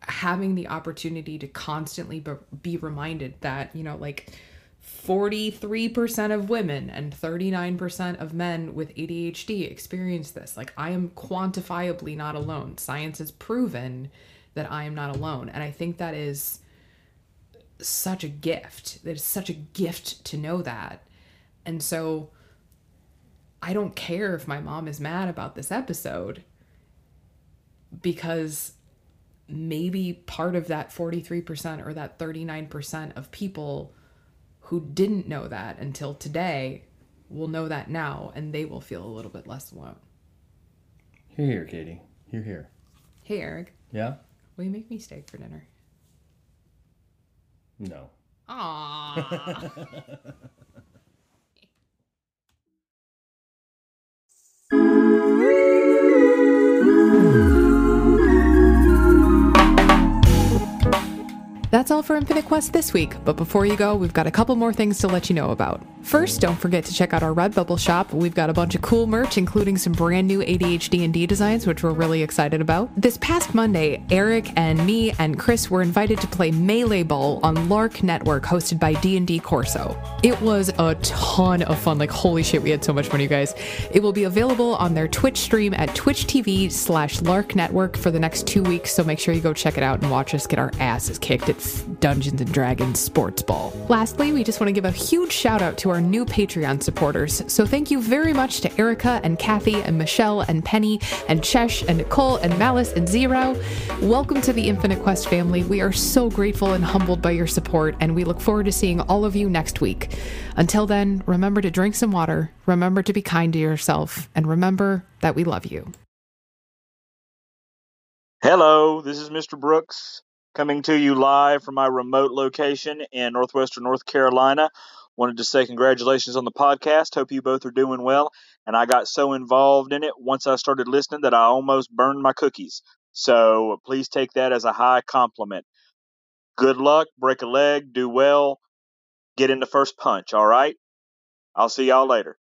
having the opportunity to constantly be reminded that, you know, like, 43% of women and 39% of men with ADHD experience this. Like, I am quantifiably not alone. Science has proven that I am not alone. And I think that is such a gift. That is such a gift to know that. And so I don't care if my mom is mad about this episode because maybe part of that 43% or that 39% of people who didn't know that until today will know that now and they will feel a little bit less alone. Here, here, Katie. Here, here. Hey, Eric. Yeah? Will you make me steak for dinner? No. Aww. That's all for Infinite Quest this week, but before you go, we've got a couple more things to let you know about. First, don't forget to check out our Redbubble shop. We've got a bunch of cool merch, including some brand new ADHD&D designs, which we're really excited about. This past Monday, Eric and me and Chris were invited to play Melee Ball on Lark Network, hosted by D&D Corso. It was a ton of fun. Like, holy shit, we had so much fun, you guys. It will be available on their Twitch stream at Twitch TV slash Lark Network for the next two weeks, so make sure you go check it out and watch us get our asses kicked Dungeons and Dragons Sports Ball. Lastly, we just want to give a huge shout out to our new Patreon supporters. So thank you very much to Erica and Kathy and Michelle and Penny and Chesh and Nicole and Malice and Zero. Welcome to the Infinite Quest family. We are so grateful and humbled by your support, and we look forward to seeing all of you next week. Until then, remember to drink some water, remember to be kind to yourself, and remember that we love you. Hello, this is Mr. Brooks coming to you live from my remote location in northwestern North Carolina. Wanted to say congratulations on the podcast. Hope you both are doing well. And I got so involved in it once I started listening that I almost burned my cookies. So please take that as a high compliment. Good luck, break a leg, do well, get in the first punch, all right? I'll see y'all later.